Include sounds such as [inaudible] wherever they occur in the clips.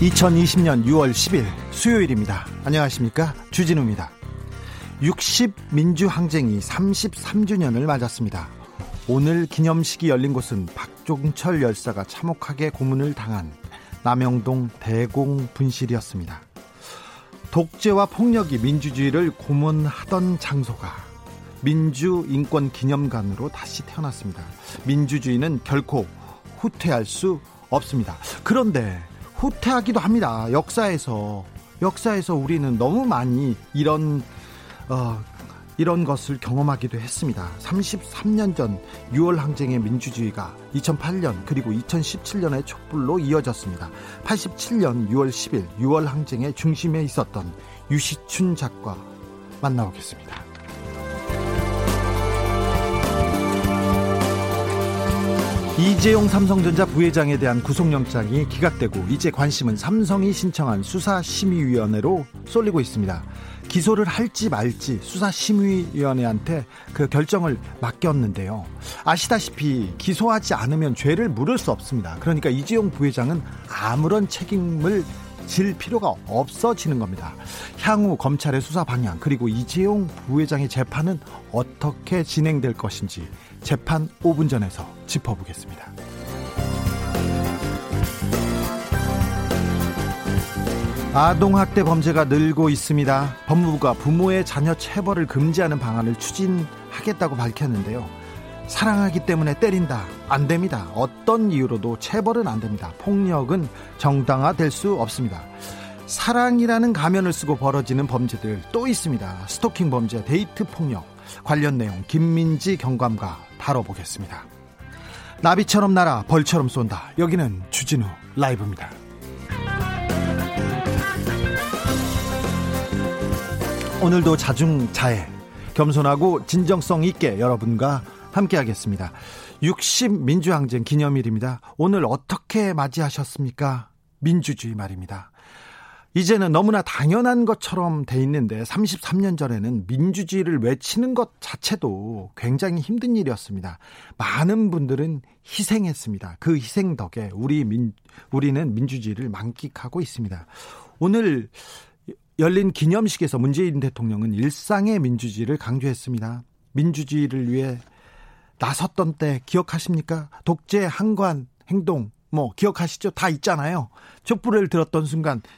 2020년 6월 10일 수요일입니다. 안녕하십니까? 주진우입니다. 60 민주항쟁이 33주년을 맞았습니다. 오늘 기념식이 열린 곳은 박종철 열사가 참혹하게 고문을 당한 남영동 대공 분실이었습니다. 독재와 폭력이 민주주의를 고문하던 장소가 민주인권기념관으로 다시 태어났습니다. 민주주의는 결코 후퇴할 수 없습니다. 그런데 후퇴하기도 합니다. 역사에서 역사에서 우리는 너무 많이 이런 어, 이런 것을 경험하기도 했습니다. 33년 전 6월 항쟁의 민주주의가 2008년 그리고 2017년의 촛불로 이어졌습니다. 87년 6월 10일 6월 항쟁의 중심에 있었던 유시춘 작가 만나보겠습니다. 이재용 삼성전자 부회장에 대한 구속영장이 기각되고 이제 관심은 삼성이 신청한 수사심의위원회로 쏠리고 있습니다. 기소를 할지 말지 수사심의위원회한테 그 결정을 맡겼는데요. 아시다시피 기소하지 않으면 죄를 물을 수 없습니다. 그러니까 이재용 부회장은 아무런 책임을 질 필요가 없어지는 겁니다. 향후 검찰의 수사 방향 그리고 이재용 부회장의 재판은 어떻게 진행될 것인지 재판 5분 전에서 짚어보겠습니다. 아동학대 범죄가 늘고 있습니다. 법무부가 부모의 자녀 체벌을 금지하는 방안을 추진하겠다고 밝혔는데요. 사랑하기 때문에 때린다. 안 됩니다. 어떤 이유로도 체벌은 안 됩니다. 폭력은 정당화될 수 없습니다. 사랑이라는 가면을 쓰고 벌어지는 범죄들 또 있습니다. 스토킹 범죄, 데이트 폭력 관련 내용 김민지 경감과 다뤄보겠습니다. 나비처럼 날아 벌처럼 쏜다. 여기는 주진우 라이브입니다. 오늘도 자중자애, 겸손하고 진정성 있게 여러분과 함께하겠습니다. 60 민주항쟁 기념일입니다. 오늘 어떻게 맞이하셨습니까? 민주주의 말입니다. 이제는 너무나 당연한 것처럼 돼 있는데 33년 전에는 민주주의를 외치는 것 자체도 굉장히 힘든 일이었습니다. 많은 분들은 희생했습니다. 그 희생 덕에 우리 민 우리는 민주주의를 만끽하고 있습니다. 오늘 열린 기념식에서 문재인 대통령은 일상의 민주주의를 강조했습니다. 민주주의를 위해 나섰던 때 기억하십니까? 독재 항관 행동 뭐 기억하시죠? 다 있잖아요. 촛불을 들었던 순간 그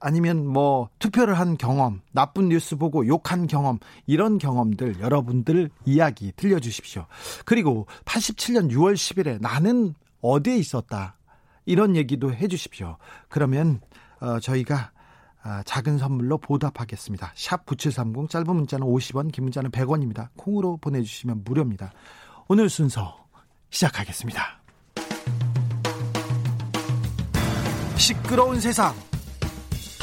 아니면 뭐 투표를 한 경험, 나쁜 뉴스 보고 욕한 경험, 이런 경험들 여러분들 이야기 들려주십시오. 그리고 87년 6월 10일에 나는 어디에 있었다. 이런 얘기도 해 주십시오. 그러면 어, 저희가 아, 작은 선물로 보답하겠습니다. 샵 9730 짧은 문자는 50원, 긴 문자는 100원입니다. 콩으로 보내주시면 무료입니다. 오늘 순서 시작하겠습니다. 시끄러운 세상,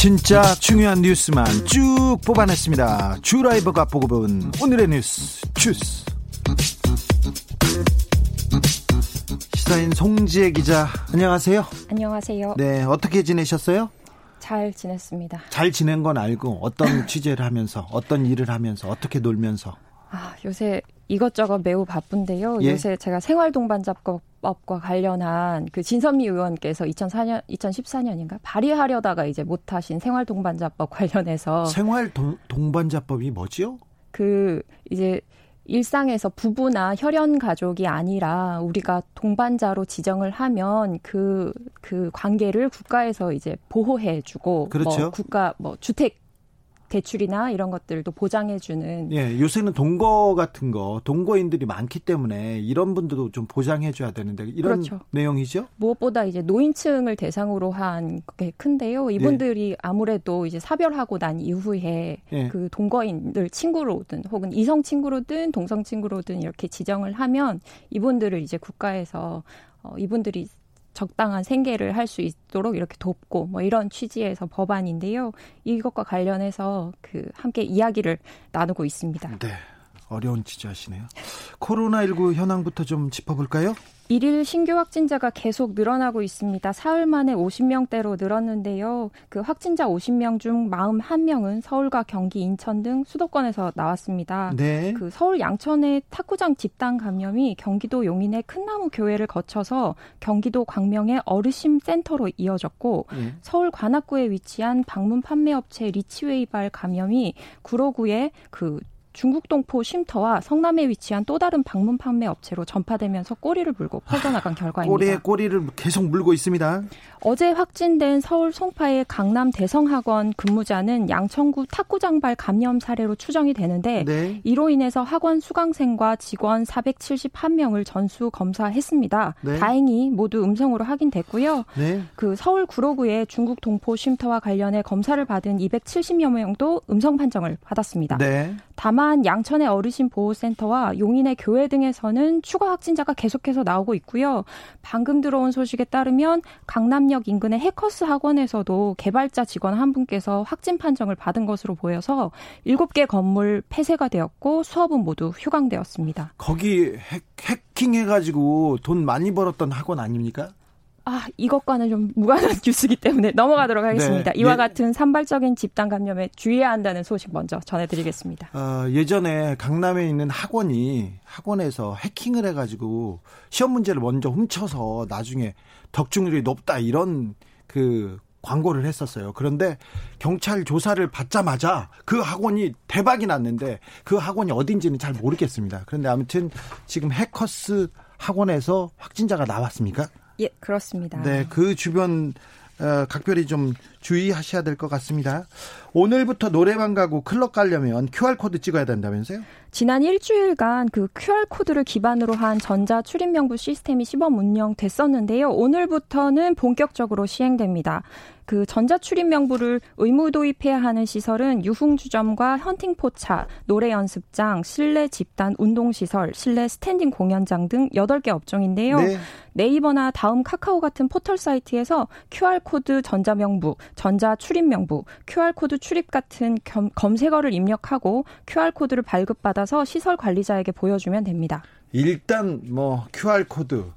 진짜 중요한 뉴스만 쭉 뽑아냈습니다. 주 라이브가 보고 본 오늘의 뉴스 주스 시사인 송지혜 기자 안녕하세요. 안녕하세요. 네 어떻게 지내셨어요? 잘 지냈습니다. 잘 지낸 건 알고 어떤 [laughs] 취재를 하면서 어떤 일을 하면서 어떻게 놀면서 아, 요새 이것저것 매우 바쁜데요. 예? 요새 제가 생활 동반 자법과 관련한 그 진선미 의원께서 2004년, 2014년인가 발의하려다가 이제 못 하신 생활 동반자법 [laughs] 관련해서 생활 동, 동반자법이 뭐지요? 그 이제 일상에서 부부나 혈연 가족이 아니라 우리가 동반자로 지정을 하면 그, 그 관계를 국가에서 이제 보호해 주고. 뭐 그렇죠. 뭐 국가, 뭐 주택 대출이나 이런 것들도 보장해주는. 예, 요새는 동거 같은 거, 동거인들이 많기 때문에 이런 분들도 좀 보장해줘야 되는데 이런 그렇죠. 내용이죠? 무엇보다 이제 노인층을 대상으로 한 게 큰데요. 이분들이 예. 아무래도 이제 사별하고 난 이후에 예. 그 동거인들 친구로든 혹은 이성 친구로든 동성 친구로든 이렇게 지정을 하면 이분들을 이제 국가에서 어, 이분들이 적당한 생계를 할 수 있도록 이렇게 돕고 뭐 이런 취지에서 법안인데요. 이것과 관련해서 그 함께 이야기를 나누고 있습니다. 네. 어려운 취지하시네요. 코로나19 현황부터 좀 짚어볼까요? 일일 신규 확진자가 계속 늘어나고 있습니다. 사흘 만에 50명대로 늘었는데요. 그 확진자 50명 중 41명은 서울과 경기, 인천 등 수도권에서 나왔습니다. 네. 그 서울 양천의 탁구장 집단 감염이 경기도 용인의 큰나무 교회를 거쳐서 경기도 광명의 어르신 센터로 이어졌고 네. 서울 관악구에 위치한 방문 판매 업체 리치웨이발 감염이 구로구의 그 중국 동포 쉼터와 성남에 위치한 또 다른 방문 판매 업체로 전파되면서 꼬리를 물고 퍼져나간 결과입니다. 꼬리에 꼬리를 계속 물고 있습니다. 어제 확진된 서울 송파의 강남 대성학원 근무자는 양천구 탁구장발 감염 사례로 추정이 되는데 네. 이로 인해서 학원 수강생과 직원 471명을 전수 검사했습니다. 네. 다행히 모두 음성으로 확인됐고요. 네. 그 서울 구로구의 중국 동포 쉼터와 관련해 검사를 받은 270여 명도 음성 판정을 받았습니다. 네. 다만 양천의 어르신 보호센터와 용인의 교회 등에서는 추가 확진자가 계속해서 나오고 있고요. 방금 들어온 소식에 따르면 강남역 인근의 해커스 학원에서도 개발자 직원 한 분께서 확진 판정을 받은 것으로 보여서 7개 건물 폐쇄가 되었고 수업은 모두 휴강되었습니다. 거기 해, 해킹해가지고 돈 많이 벌었던 학원 아닙니까? 아, 이것과는 좀 무관한 [laughs] 뉴스기 때문에 넘어가도록 하겠습니다. 네. 이와 예. 같은 산발적인 집단 감염에 주의해야 한다는 소식 먼저 전해드리겠습니다. 어, 예전에 강남에 있는 학원이 학원에서 해킹을 해가지고 시험 문제를 먼저 훔쳐서 나중에 덕중률이 높다 이런 그 광고를 했었어요. 그런데 경찰 조사를 받자마자 그 학원이 대박이 났는데 그 학원이 어딘지는 잘 모르겠습니다. 그런데 아무튼 지금 해커스 학원에서 확진자가 나왔습니까? 예, 그렇습니다. 네, 그 주변 어, 각별히 좀 주의하셔야 될 것 같습니다. 오늘부터 노래방 가고 클럽 가려면 QR코드 찍어야 된다면서요? 지난 일주일간 그 QR코드를 기반으로 한 전자 출입명부 시스템이 시범 운영됐었는데요. 오늘부터는 본격적으로 시행됩니다. 그 전자 출입 명부를 의무 도입해야 하는 시설은 유흥 주점과 헌팅 포차, 노래 연습장, 실내 집단 운동 시설, 실내 스탠딩 공연장 등 8개 업종인데요. 네. 네이버나 다음 카카오 같은 포털 사이트에서 QR코드 전자 명부, 전자 출입 명부, QR코드 출입 같은 겸, 검색어를 입력하고 QR코드를 발급받아서 시설 관리자에게 보여주면 됩니다. 일단 뭐 QR코드,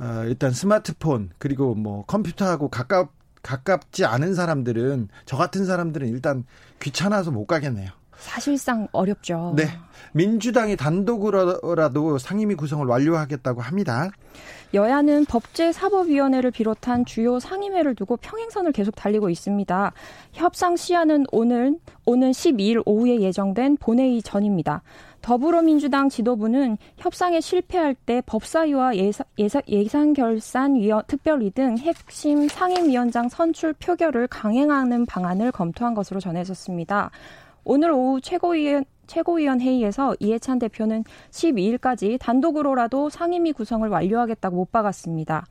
어, 일단 스마트폰, 그리고 뭐 컴퓨터하고 가깝 가깝지 않은 사람들은 저 같은 사람들은 일단 귀찮아서 못 가겠네요. 사실상 어렵죠. 네. 민주당이 단독으로라도 상임위 구성을 완료하겠다고 합니다. 여야는 법제사법위원회를 비롯한 주요 상임회를 두고 평행선을 계속 달리고 있습니다. 협상 시한은 오늘 오는 12일 오후에 예정된 본회의 전입니다. 더불어민주당 지도부는 협상에 실패할 때 법사위와 예사, 예사, 예산결산위원 특별위 등 핵심 상임위원장 선출 표결을 강행하는 방안을 검토한 것으로 전해졌습니다. 오늘 오후 최고위원 최고위원 회의에서 이해찬 대표는 12일까지 단독으로라도 상임위 구성을 완료하겠다고 못 박았습니다.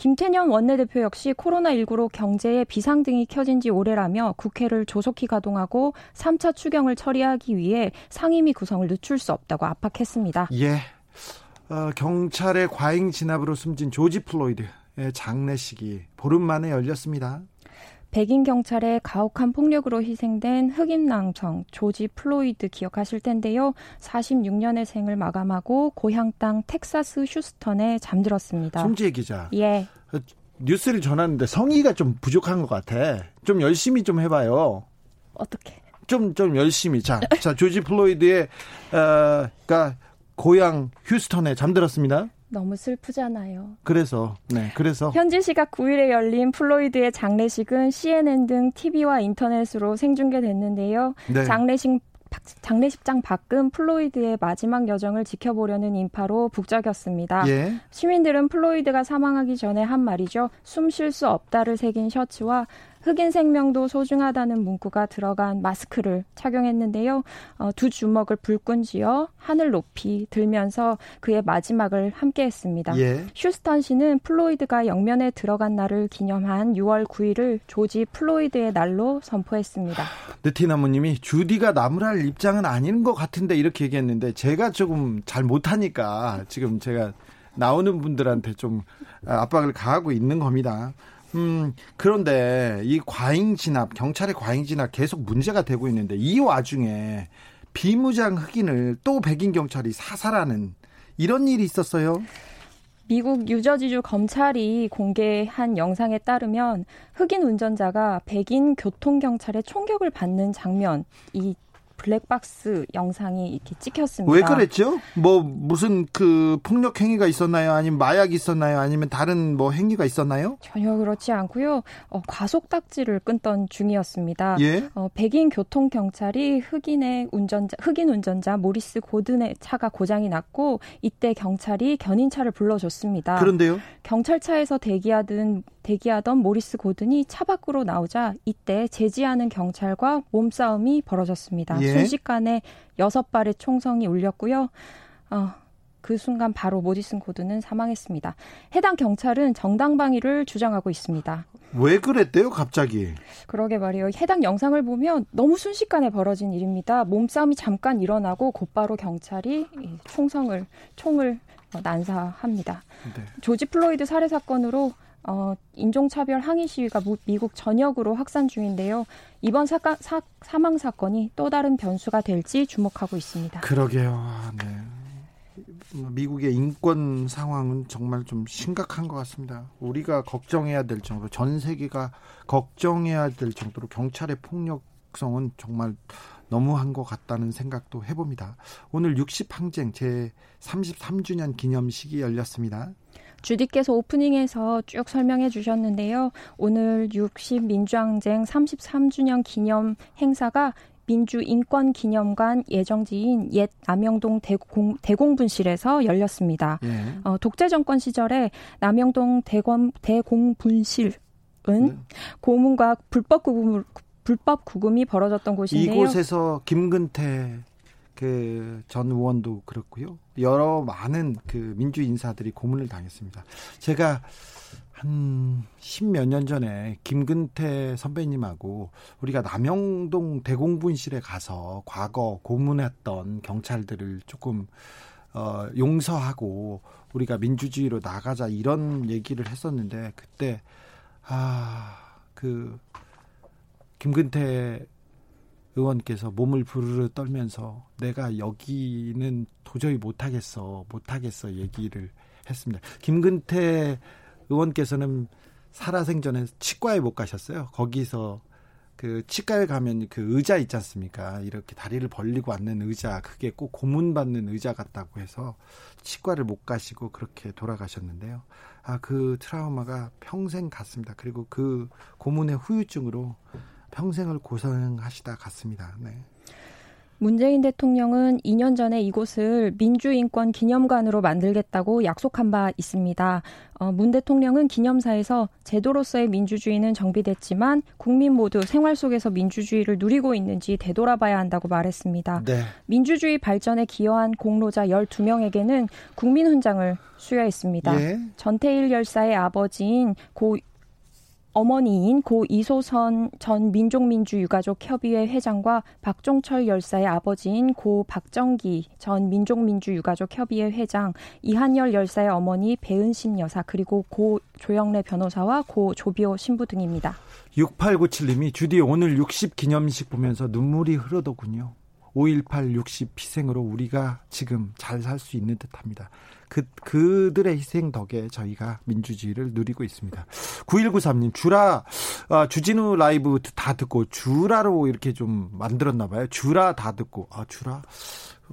김태년 원내대표 역시 코로나19로 경제에 비상등이 켜진 지 오래라며 국회를 조속히 가동하고 3차 추경을 처리하기 위해 상임위 구성을 늦출 수 없다고 압박했습니다. 예. 어, 경찰의 과잉 진압으로 숨진 조지 플로이드의 장례식이 보름 만에 열렸습니다. 백인 경찰의 가혹한 폭력으로 희생된 흑인 남성 조지 플로이드 기억하실 텐데요. 46년의 생을 마감하고 고향 땅 텍사스 휴스턴에 잠들었습니다. 송지혜 기자. 예. 뉴스를 전하는데 성의가 좀 부족한 것 같아. 좀 열심히 좀 해봐요. 어떻게? 좀, 좀 열심히. 자, 자, 조지 플로이드의, 어, 가 고향 휴스턴에 잠들었습니다. 너무 슬프잖아요. 그래서 네, 그래서 현지 시각 9일에 열린 플로이드의 장례식은 CNN 등 TV와 인터넷으로 생중계됐는데요. 네. 장례식 장례식장 밖은 플로이드의 마지막 여정을 지켜보려는 인파로 북적였습니다. 예. 시민들은 플로이드가 사망하기 전에 한 말이죠. 숨 쉴 수 없다를 새긴 셔츠와 흑인 생명도 소중하다는 문구가 들어간 마스크를 착용했는데요. 어, 두 주먹을 불끈 쥐어 하늘 높이 들면서 그의 마지막을 함께했습니다. 예. 휴스턴 시는 플로이드가 영면에 들어간 날을 기념한 6월 9일을 조지 플로이드의 날로 선포했습니다. 느티나무님이 주디가 나무랄 입장은 아닌 것 같은데 이렇게 얘기했는데 제가 조금 잘 못하니까 지금 제가 나오는 분들한테 좀 압박을 가하고 있는 겁니다. 음, 그런데 이 과잉 진압, 경찰의 과잉 진압 계속 문제가 되고 있는데 이 와중에 비무장 흑인을 또 백인 경찰이 사살하는 이런 일이 있었어요. 미국 뉴저지주 검찰이 공개한 영상에 따르면 흑인 운전자가 백인 교통경찰의 총격을 받는 장면, 이 블랙박스 영상이 이렇게 찍혔습니다. 왜 그랬죠? 뭐 무슨 그 폭력 행위가 있었나요? 아니면 마약 있었나요? 아니면 다른 뭐 행위가 있었나요? 전혀 그렇지 않고요. 어, 과속 딱지를 끊던 중이었습니다. 예? 어, 백인 교통 경찰이 흑인의 운전자 흑인 운전자 모리스 고든의 차가 고장이 났고 이때 경찰이 견인차를 불러줬습니다. 그런데요? 경찰차에서 대기하던 대기하던 모리스 고든이 차 밖으로 나오자 이때 제지하는 경찰과 몸싸움이 벌어졌습니다. 예. 순식간에 여섯 발의 총성이 울렸고요. 어, 그 순간 바로 모디슨 고든은 사망했습니다. 해당 경찰은 정당방위를 주장하고 있습니다. 왜 그랬대요, 갑자기? 그러게 말이에요. 해당 영상을 보면 너무 순식간에 벌어진 일입니다. 몸싸움이 잠깐 일어나고 곧바로 경찰이 총성을 총을 난사합니다. 네. 조지 플로이드 살해 사건으로 어, 인종차별 항의 시위가 미국 전역으로 확산 중인데요. 이번 사가, 사, 사망 사건이 또 다른 변수가 될지 주목하고 있습니다. 그러게요. 아, 네. 미국의 인권 상황은 정말 좀 심각한 것 같습니다. 우리가 걱정해야 될 정도로 전 세계가 걱정해야 될 정도로 경찰의 폭력성은 정말 너무한 것 같다는 생각도 해봅니다. 오늘 60항쟁 제 33주년 기념식이 열렸습니다. 주디께서 오프닝에서 쭉 설명해 주셨는데요. 오늘 60 민주항쟁 33주년 기념 행사가 민주인권기념관 예정지인 옛 남영동 대공, 대공분실에서 열렸습니다. 예. 어, 독재 정권 시절에 남영동 대검, 대공분실은 네. 고문과 불법 구금 불법 구금이 벌어졌던 곳인데요. 이곳에서 김근태 그 전 의원도 그렇고요. 여러 많은 그 민주 인사들이 고문을 당했습니다. 제가 한 십몇 년 전에 김근태 선배님하고 우리가 남영동 대공분실에 가서 과거 고문했던 경찰들을 조금 어, 용서하고 우리가 민주주의로 나가자 이런 얘기를 했었는데 그때 아 그 김근태 의원께서 몸을 부르르 떨면서 내가 여기는 도저히 못하겠어, 못하겠어 얘기를 했습니다. 김근태 의원께서는 살아생전에 치과에 못 가셨어요. 거기서 그 치과에 가면 그 의자 있지 않습니까? 이렇게 다리를 벌리고 앉는 의자, 그게 꼭 고문받는 의자 같다고 해서 치과를 못 가시고 그렇게 돌아가셨는데요. 아, 그 트라우마가 평생 갔습니다. 그리고 그 고문의 후유증으로 평생을 고생하시다 갔습니다. 네. 문재인 대통령은 2년 전에 이곳을 민주인권 기념관으로 만들겠다고 약속한 바 있습니다. 어, 문 대통령은 기념사에서 제도로서의 민주주의는 정비됐지만 국민 모두 생활 속에서 민주주의를 누리고 있는지 되돌아봐야 한다고 말했습니다. 네. 민주주의 발전에 기여한 공로자 12명에게는 국민훈장을 수여했습니다. 예. 전태일 열사의 아버지인 고 어머니인 고 이소선 전 민족민주유가족협의회 회장과 박종철 열사의 아버지인 고 박정기 전 민족민주유가족협의회 회장, 이한열 열사의 어머니 배은심 여사, 그리고 고 조영래 변호사와 고 조비오 신부 등입니다. 6897님이 주디 오늘 60 기념식 보면서 눈물이 흐르더군요. 5.18 60 희생으로 우리가 지금 잘 살 수 있는 듯 합니다. 그, 그들의 희생 덕에 저희가 민주주의를 누리고 있습니다. 9193님, 주라, 아, 주진우 라이브 다 듣고 주라로 이렇게 좀 만들었나 봐요. 주라 다 듣고, 아, 주라?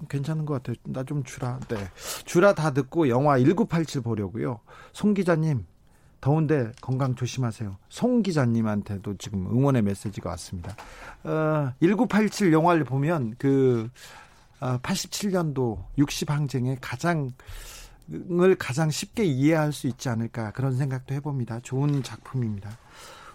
괜찮은 것 같아요. 나 좀 주라. 네. 주라 다 듣고 영화 1987 보려고요. 송 기자님, 더운데 건강 조심하세요. 송 기자님한테도 지금 응원의 메시지가 왔습니다. 어, 1987 영화를 보면 그 어, 87년도 60항쟁의 가장 을 가장 쉽게 이해할 수 있지 않을까 그런 생각도 해봅니다. 좋은 작품입니다.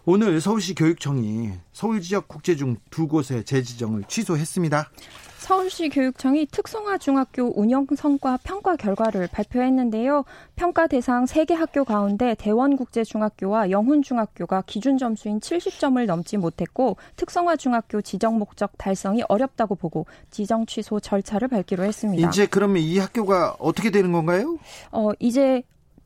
오늘 서울시 교육청이 서울 지역 국제 중 두 곳의 재지정을 취소했습니다. 서울시 교육청이 특성화 중학교 운영 성과 평가 결과를 발표했는데요. 평가 대상 3개 학교 가운데 대원국제중학교와 영훈중학교가 기준 점수인 70점을 넘지 못했고 특성화 중학교 지정 목적 달성이 어렵다고 보고 지정 취소 절차를 밟기로 했습니다. 이제 그러면 이 학교가 어떻게 되는 건가요? 어, 이제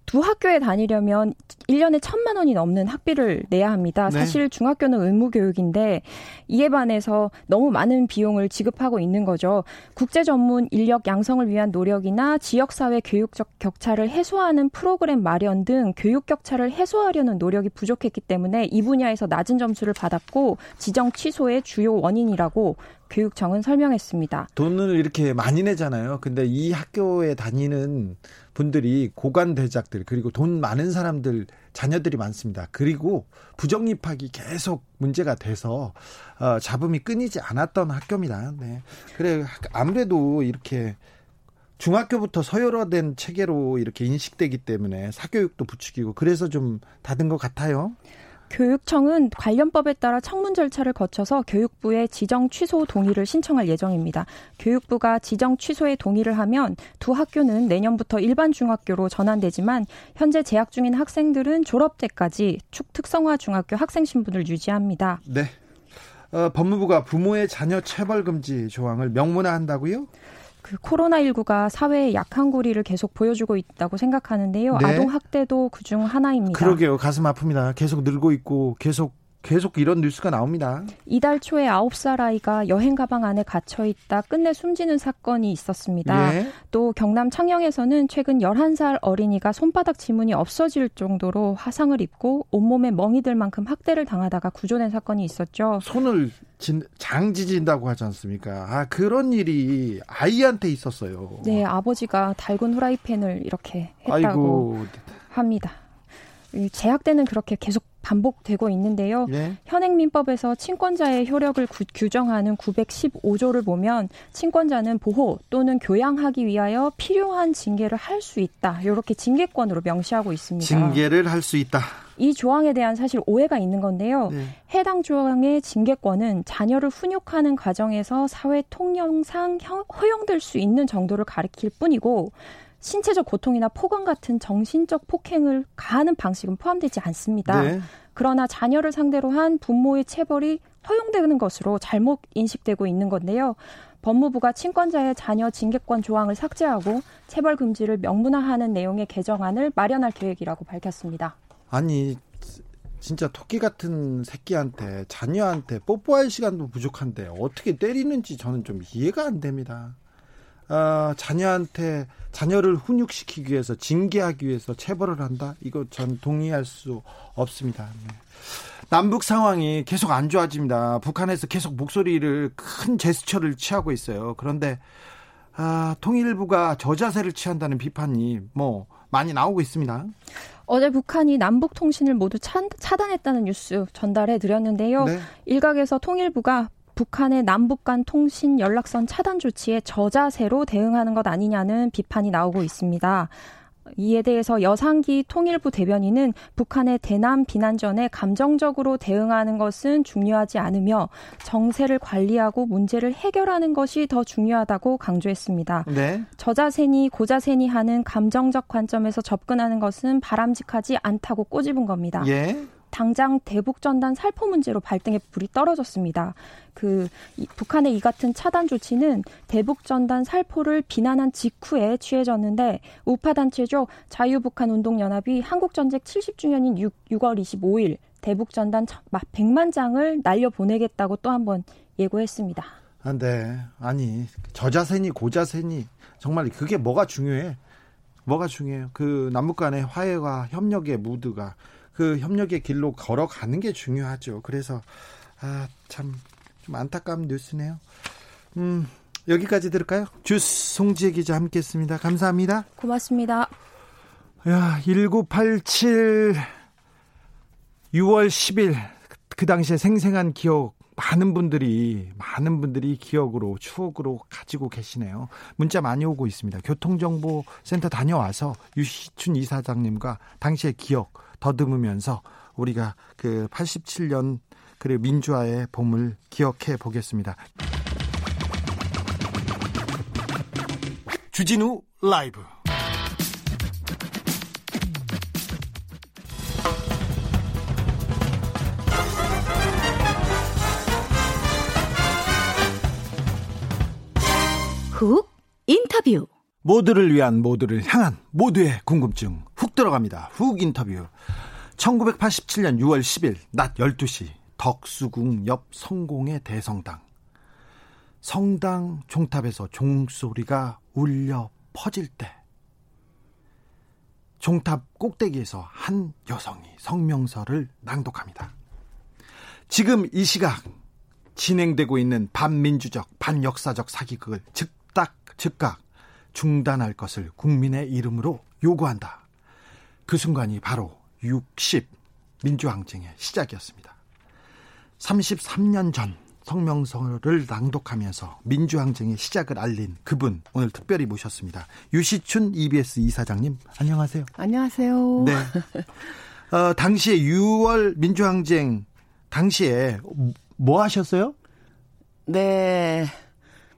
두 학교에 다니려면 1년에 천만 원이 넘는 학비를 내야 합니다. 네. 사실 중학교는 의무 교육인데 이에 반해서 너무 많은 비용을 지급하고 있는 거죠. 국제 전문 인력 양성을 위한 노력이나 지역 사회 교육적 격차를 해소하는 프로그램 마련 등 교육 격차를 해소하려는 노력이 부족했기 때문에 이 분야에서 낮은 점수를 받았고 지정 취소의 주요 원인이라고 교육청은 설명했습니다. 돈을 이렇게 많이 내잖아요. 근데 이 학교에 다니는 분들이 고관 대작들 그리고 돈 많은 사람들 자녀들이 많습니다. 그리고 부정입학이 계속 문제가 돼서 어, 잡음이 끊이지 않았던 학교입니다. 네. 그래 아무래도 이렇게 중학교부터 서열화된 체계로 이렇게 인식되기 때문에 사교육도 부추기고 그래서 좀 닫은 것 같아요. 교육청은 관련법에 따라 청문 절차를 거쳐서 교육부에 지정 취소 동의를 신청할 예정입니다. 교육부가 지정 취소에 동의를 하면 두 학교는 내년부터 일반 중학교로 전환되지만 현재 재학 중인 학생들은 졸업 때까지 축 특성화 중학교 학생 신분을 유지합니다. 네. 어, 법무부가 부모의 자녀 체벌 금지 조항을 명문화한다고요? 그 코로나19가 사회의 약한 고리를 계속 보여주고 있다고 생각하는데요. 네. 아동 학대도 그중 하나입니다. 그러게요. 가슴 아픕니다. 계속 늘고 있고 계속 계속 이런 뉴스가 나옵니다. 이달 초에 9살 아이가 여행 가방 안에 갇혀 있다 끝내 숨지는 사건이 있었습니다. 예. 또 경남 창녕에서는 최근 11살 어린이가 손바닥 지문이 없어질 정도로 화상을 입고 온몸에 멍이 들 만큼 학대를 당하다가 구조된 사건이 있었죠. 손을 진, 장지진다고 하지 않습니까? 아, 그런 일이 아이한테 있었어요. 네, 아버지가 달군 후라이팬을 이렇게 했다고 아이고. 합니다. 제약대는 그렇게 계속 반복되고 있는데요. 네. 현행 민법에서 친권자의 효력을 구, 규정하는 915조를 보면 친권자는 보호 또는 교양하기 위하여 필요한 징계를 할 수 있다. 이렇게 징계권으로 명시하고 있습니다. 징계를 할 수 있다. 이 조항에 대한 사실 오해가 있는 건데요. 네. 해당 조항의 징계권은 자녀를 훈육하는 과정에서 사회 통념상 허용될 수 있는 정도를 가리킬 뿐이고 신체적 고통이나 폭언 같은 정신적 폭행을 가하는 방식은 포함되지 않습니다. 네. 그러나 자녀를 상대로 한 부모의 체벌이 허용되는 것으로 잘못 인식되고 있는 건데요. 법무부가 친권자의 자녀 징계권 조항을 삭제하고 체벌 금지를 명문화하는 내용의 개정안을 마련할 계획이라고 밝혔습니다. 아니 진짜 토끼 같은 새끼한테 자녀한테 뽀뽀할 시간도 부족한데 어떻게 때리는지 저는 좀 이해가 안 됩니다. 어, 자녀한테 자녀를 훈육시키기 위해서 징계하기 위해서 체벌을 한다? 이거 전 동의할 수 없습니다. 네. 남북 상황이 계속 안 좋아집니다. 북한에서 계속 목소리를 큰 제스처를 취하고 있어요. 그런데 아, 통일부가 저자세를 취한다는 비판이 뭐 많이 나오고 있습니다. 어제 북한이 남북 통신을 모두 차단했다는 뉴스 전달해 드렸는데요. 네. 일각에서 통일부가 북한의 남북 간 통신 연락선 차단 조치에 저자세로 대응하는 것 아니냐는 비판이 나오고 있습니다. 이에 대해서 여상기 통일부 대변인은 북한의 대남 비난전에 감정적으로 대응하는 것은 중요하지 않으며 정세를 관리하고 문제를 해결하는 것이 더 중요하다고 강조했습니다. 네. 저자세니 고자세니 하는 감정적 관점에서 접근하는 것은 바람직하지 않다고 꼬집은 겁니다. 예. 당장 대북 전단 살포 문제로 발등에 불이 떨어졌습니다. 그 이, 북한의 이 같은 차단 조치는 대북 전단 살포를 비난한 직후에 취해졌는데 우파 단체죠 자유북한 운동연합이 한국 전쟁 70주년인 6, 6월 25일 대북 전단 100만 장을 날려 보내겠다고 또 한 번 예고했습니다. 아, 네. 아니 저자세니 고자세니 정말 그게 뭐가 중요해? 뭐가 중요해요? 그 남북 간의 화해와 협력의 무드가 그 협력의 길로 걸어가는 게 중요하죠. 그래서 아, 참 좀 안타까운 뉴스네요. 음, 여기까지 들을까요? 주스 송지혜 기자 함께 했습니다. 감사합니다. 고맙습니다. 야, 1987 6월 10일 그 당시에 생생한 기억 많은 분들이 많은 분들이 기억으로 추억으로 가지고 계시네요. 문자 많이 오고 있습니다. 교통정보센터 다녀와서 유시춘 이사장님과 당시의 기억 더듬으면서 우리가 그 87년 그리고 민주화의 봄을 기억해 보겠습니다. 주진우 라이브. 훅 인터뷰. 모두를 위한 모두를 향한 모두의 궁금증. 훅 들어갑니다. 훅 인터뷰 1987년 6월 10일 낮 12시 덕수궁 옆 성공의 대성당 성당 종탑에서 종소리가 울려 퍼질 때 종탑 꼭대기에서 한 여성이 성명서를 낭독합니다. 지금 이 시각 진행되고 있는 반민주적, 반역사적 사기극을 즉각, 즉각 중단할 것을 국민의 이름으로 요구한다. 그 순간이 바로 60 민주항쟁의 시작이었습니다. 33년 전 성명서를 낭독하면서 민주항쟁의 시작을 알린 그분 오늘 특별히 모셨습니다. 유시춘 EBS 이사장님 안녕하세요. 안녕하세요. 네. [laughs] 어, 당시에 6월 민주항쟁 당시에 뭐 하셨어요? 네.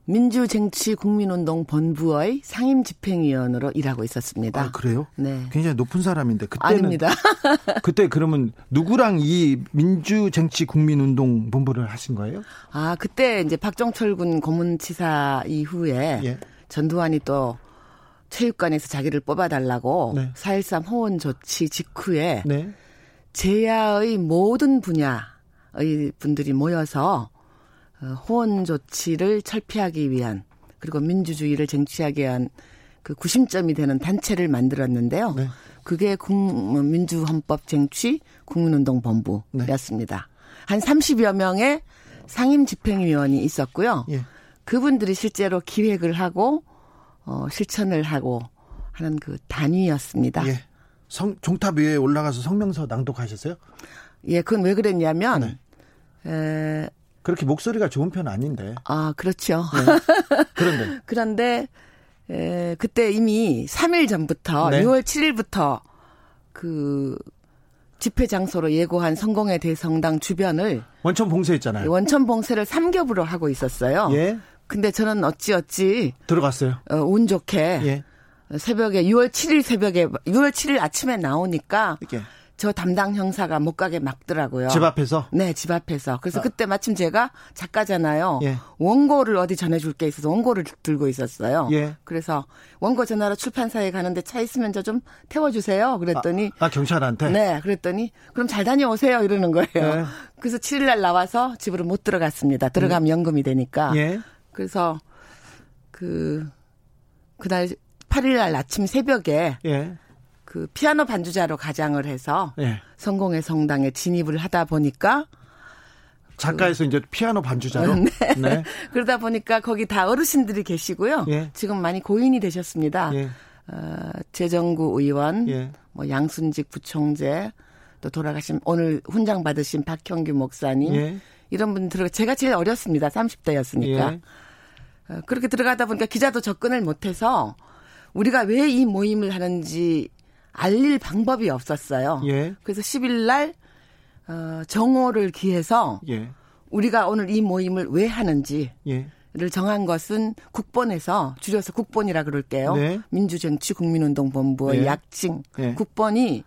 민주쟁취 국민운동 본부의 상임 집행위원으로 일하고 있었습니다. 아, 그래요? 네. 굉장히 높은 사람인데 그때는 아닙니다. [laughs] 그때 그러면 누구랑 이 민주쟁취 국민운동 본부를 하신 거예요? 아, 그때 이제 박정철 군 고문치사 이후에 예. 전두환이 또 체육관에서 자기를 뽑아달라고 네. 4.13 호원 조치 직후에 네. 제야의 모든 분야의 분들이 모여서 어, 호원 조치를 철폐하기 위한 그리고 민주주의를 쟁취하기 위한 그 구심점이 되는 단체를 만들었는데요. 네. 그게 국- 민주헌법 쟁취 국민운동 본부였습니다. 한 30여 명의 상임 집행위원이 있었고요. 예. 그분들이 실제로 기획을 하고 어, 실천을 하고 하는 그 단위였습니다. 예. 성, 종탑 위에 올라가서 성명서 낭독하셨어요? 예, 그건 왜 그랬냐면, 네. 에, 그렇게 목소리가 좋은 편 아닌데. 아, 그렇죠. 그런데 [laughs] 그런데, 에, 그때 이미 3일 전부터, 네. 6월 7일부터 그 집회 장소로 예고한 성공의 대성당 주변을 원천 봉쇄했잖아요. 원천 봉쇄를 3겹으로 하고 있었어요. 예. 근데 저는 어찌어찌, 들어갔어요. 어, 운 좋게 예. 새벽에 6월 7일 새벽에 6월 7일 아침에 나오니까 이렇게 저 담당 형사가 못 가게 막더라고요. 집 앞에서 네, 집 앞에서. 그래서 그때 마침 제가 작가잖아요. 예. 원고를 어디 전해줄 게 있어서 원고를 들고 있었어요. 예. 그래서 원고 전화로 출판사에 가는데 차 있으면 저 좀 태워주세요. 그랬더니 아, 경찰한테 네, 그랬더니 그럼 잘 다녀오세요 이러는 거예요. 네. 그래서 7일날 나와서 집으로 못 들어갔습니다. 들어가면 연금이 되니까. 예. 그래서 그 그날 8일날 아침 새벽에 예. 그 피아노 반주자로 가장을 해서 예. 성공의 성당에 진입을 하다 보니까 작가에서 이제 피아노 반주자로 네. [laughs] 그러다 보니까 거기 다 어르신들이 계시고요. 예. 지금 많이 고인이 되셨습니다. 예. 어, 재정구 의원, 예. 뭐 양순직 부총재, 또 돌아가신 오늘 훈장 받으신 박형규 목사님 예. 이런 분 들어가 제가 제일 어렸습니다. 30대였으니까 예. 어, 그렇게 들어가다 보니까 기자도 접근을 못해서 우리가 왜 이 모임을 하는지 알릴 방법이 없었어요. 예. 그래서 10일 날 어, 정오를 기해서 예. 우리가 오늘 이 모임을 왜 하는지 예. 를 정한 것은 국본에서 줄여서 국본이라 그럴게요. 네. 민주정치 국민운동본부의 네. 약칭 네. 국본이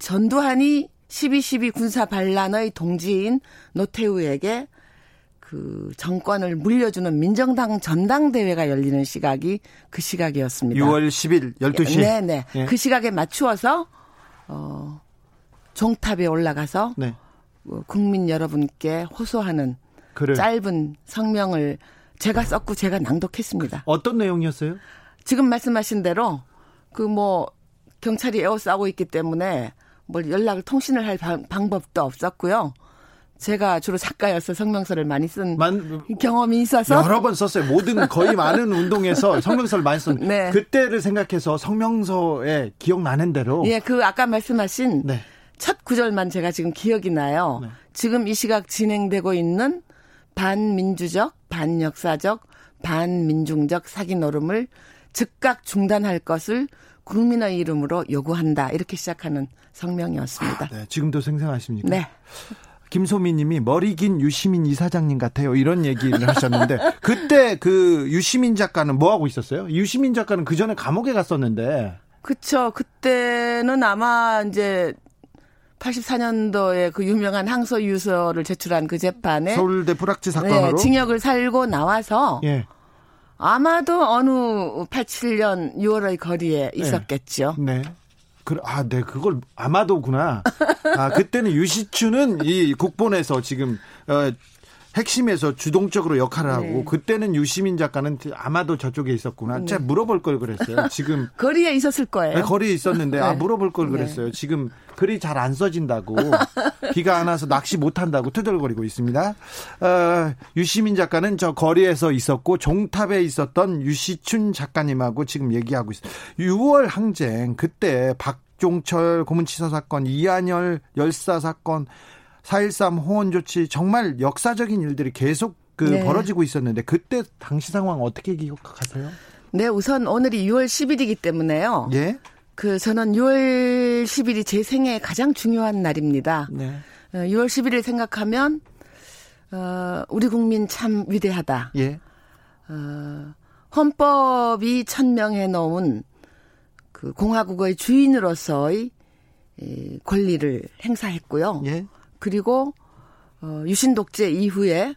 전두환이 12.12 군사 반란의 동지인 노태우에게 그 정권을 물려주는 민정당 전당대회가 열리는 시각이 그 시각이었습니다. 6월 10일 12시. 네 네. 예. 그 시각에 맞추어서 어 종탑에 올라가서 네. 어, 국민 여러분께 호소하는 글을 짧은 성명을 제가 썼고 제가 낭독했습니다. 어떤 내용이었어요? 지금 말씀하신 대로 그 뭐 경찰이 에워싸고 있기 때문에 뭘 연락을 통신을 할 방, 방법도 없었고요. 제가 주로 작가여서 성명서를 많이 쓴 만 경험이 있어서 여러 번 썼어요. 모든 거의 많은 운동에서 성명서를 많이 썼. 네. 그때를 생각해서 성명서에 기억나는 대로 예, 그 아까 말씀하신 네. 첫 구절만 제가 지금 기억이 나요. 네. 지금 이 시각 진행되고 있는 반민주적, 반역사적, 반민중적 사기 노름을 즉각 중단할 것을 국민의 이름으로 요구한다. 이렇게 시작하는 성명이었습니다. 네, 지금도 생생하십니까? 네. 김소미 님이 머리 긴 유시민 이사장님 같아요. 이런 얘기를 하셨는데 [laughs] 그때 그 유시민 작가는 뭐 하고 있었어요? 유시민 작가는 그 전에 감옥에 갔었는데 그쵸. 그때는 아마 이제 84년도에 그 유명한 항소 유서를 제출한 그 재판에 서울대 불락지 사건으로 네, 징역을 살고 나와서 예. 아마도 어느 87년 6월의 거리에 있었겠죠. 네. 그, 아, 네, 그걸 아마도구나. 아, 그때는 유시춘은 이 국본에서 지금 어, 핵심에서 주동적으로 역할을 하고 네. 그때는 유시민 작가는 아마도 저쪽에 있었구나. 제가 물어볼 걸 그랬어요. [laughs] 지금 거리에 있었을 거예요. 네, 거리에 있었는데 아 네. 물어볼 걸 그랬어요. 지금 글이 잘 안 써진다고 비가 안 와서 낚시 못 한다고 투덜거리고 있습니다. 어, 유시민 작가는 저 거리에서 있었고 종탑에 있었던 유시춘 작가님하고 지금 얘기하고 있어요. 6월 항쟁 그때 박 종철 고문치사 사건, 이한열 열사 사건, 4.13 호원 조치 정말 역사적인 일들이 계속 그 네. 벌어지고 있었는데 그때 당시 상황 어떻게 기억하세요? 네, 우선 오늘이 6월 10일이기 때문에요. 예? 그 저는 6월 10일이 제 생애의 가장 중요한 날입니다. 네. 어, 6월 10일을 생각하면 어, 우리 국민 참 위대하다. 예. 어, 헌법이 천명해 놓은 그 공화국의 주인으로서의 이 권리를 행사했고요. 예. 그리고 어, 유신 독재 이후에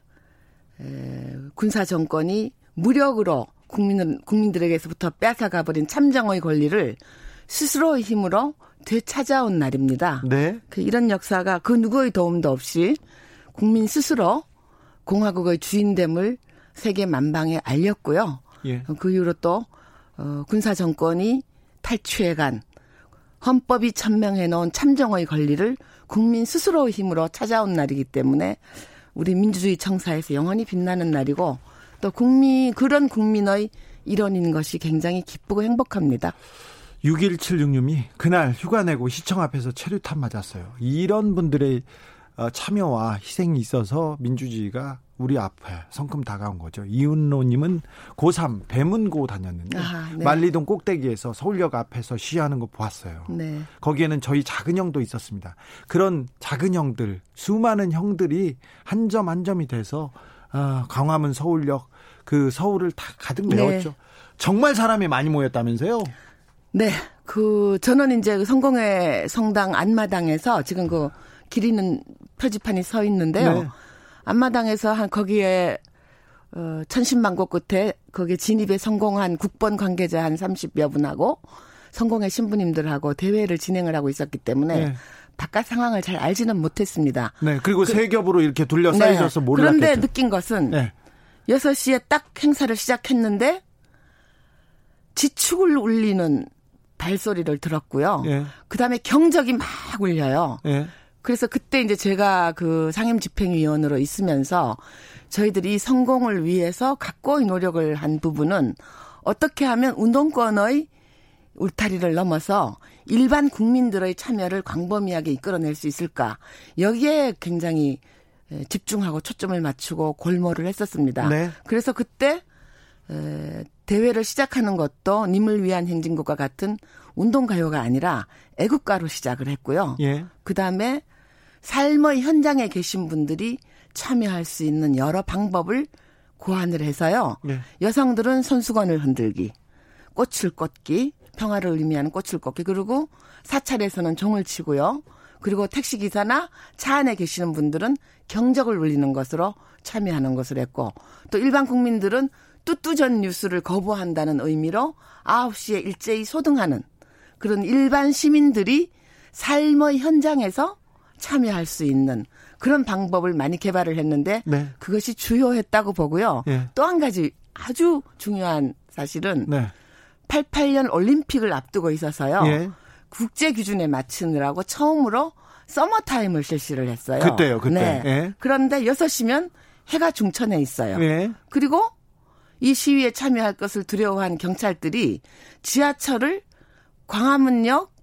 에, 군사 정권이 무력으로 국민을 국민들에게서부터 뺏어가 버린 참정의 권리를 스스로의 힘으로 되찾아온 날입니다. 네. 그 이런 역사가 그 누구의 도움도 없이 국민 스스로 공화국의 주인됨을 세계 만방에 알렸고요. 예. 그 이후로 또 어, 군사 정권이 탈취해간 헌법이 천명해 놓은 참정의 권리를 국민 스스로의 힘으로 찾아온 날이기 때문에 우리 민주주의 청사에서 영원히 빛나는 날이고 또 국민 그런 국민의 일원인 것이 굉장히 기쁘고 행복합니다. 6176님이 그날 휴가 내고 시청 앞에서 체류탄 맞았어요. 이런 분들의 어, 참여와 희생이 있어서 민주주의가 우리 앞에 성큼 다가온 거죠. 이은로님은 고3 배문고 다녔는데 아, 네. 만리동 꼭대기에서 서울역 앞에서 시위하는 거 보았어요. 네. 거기에는 저희 작은 형도 있었습니다. 그런 작은 형들, 수많은 형들이 한 점 한 점이 돼서 아, 광화문 서울역 그 서울을 다 가득 네. 메웠죠. 정말 사람이 많이 모였다면서요? 네. 그 저는 이제 그 성공회 성당 안마당에서 지금 그 기리는 표지판이 서 있는데요. 네. 앞마당에서 한 거기에 어 천신만고 끝에 거기에 진입에 성공한 국번 관계자 한 30여 분하고 성공회 신부님들하고 대회를 진행을 하고 있었기 때문에 네. 바깥 상황을 잘 알지는 못했습니다. 네, 그리고 세 겹으로 이렇게 둘러싸여져서 몰랐겠죠. 그런데 느낀 것은 네. 6시에 딱 행사를 시작했는데 지축을 울리는 발소리를 들었고요. 예. 그다음에 경적이 막 울려요. 예. 그래서 그때 이제 제가 그 상임 집행위원으로 있으면서 저희들이 이 성공을 위해서 각고의 노력을 한 부분은 어떻게 하면 운동권의 울타리를 넘어서 일반 국민들의 참여를 광범위하게 이끌어낼 수 있을까 여기에 굉장히 에, 집중하고 초점을 맞추고 골몰을 했었습니다. 네. 그래서 그때 에, 대회를 시작하는 것도 님을 위한 행진곡과 같은 운동가요가 아니라 애국가로 시작을 했고요. 예. 그 다음에 삶의 현장에 계신 분들이 참여할 수 있는 여러 방법을 고안을 해서요. 예. 여성들은 손수건을 흔들기, 꽃을 꽂기, 평화를 의미하는 꽃을 꽂기, 그리고 사찰에서는 종을 치고요. 그리고 택시기사나 차 안에 계시는 분들은 경적을 울리는 것으로 참여하는 것을 했고, 또 일반 국민들은 뚜뚜전 뉴스를 거부한다는 의미로 9시에 일제히 소등하는 그런 일반 시민들이 삶의 현장에서 참여할 수 있는 그런 방법을 많이 개발을 했는데 네. 그것이 주효했다고 보고요. 예. 또 한 가지 아주 중요한 사실은 네. 88년 올림픽을 앞두고 있어서요. 예. 국제 기준에 맞추느라고 처음으로 서머 타임을 실시를 했어요. 그때요, 그때. 네. 예. 그런데 6시면 해가 중천에 있어요. 예. 그리고 이 시위에 참여할 것을 두려워한 경찰들이 지하철을 광화문역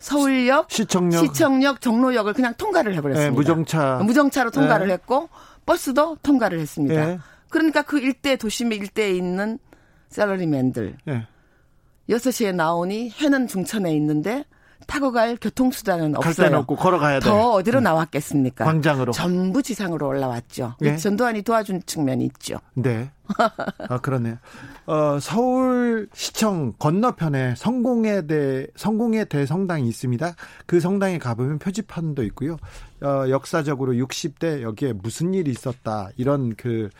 서울역, 시 청역, 시청역, 종로역을 그냥 통과를 해버렸습니다. 네, 무정차, 무정차로 통과를 네. 했고 버스도 통과를 했습니다. 네. 그러니까 그 일대 도심 일대에 있는 셀러리맨들 네. 6시에 나오니 해는 중천에 있는데 타고 갈 교통수단은 없어요. 갈 데는 없고 걸어가야 돼. 더 어디로 음. 나왔겠습니까? 광장으로. 전부 지상으로 올라왔죠. 네. 전두환이 도와준 측면이 있죠. 네. 아, 그러네요. 어, 서울시청 건너편에 성공에 대, 성공의 대성당이 있습니다. 그 성당에 가보면 표지판도 있고요. 어, 역사적으로 60대 여기에 무슨 일이 있었다. 이런 그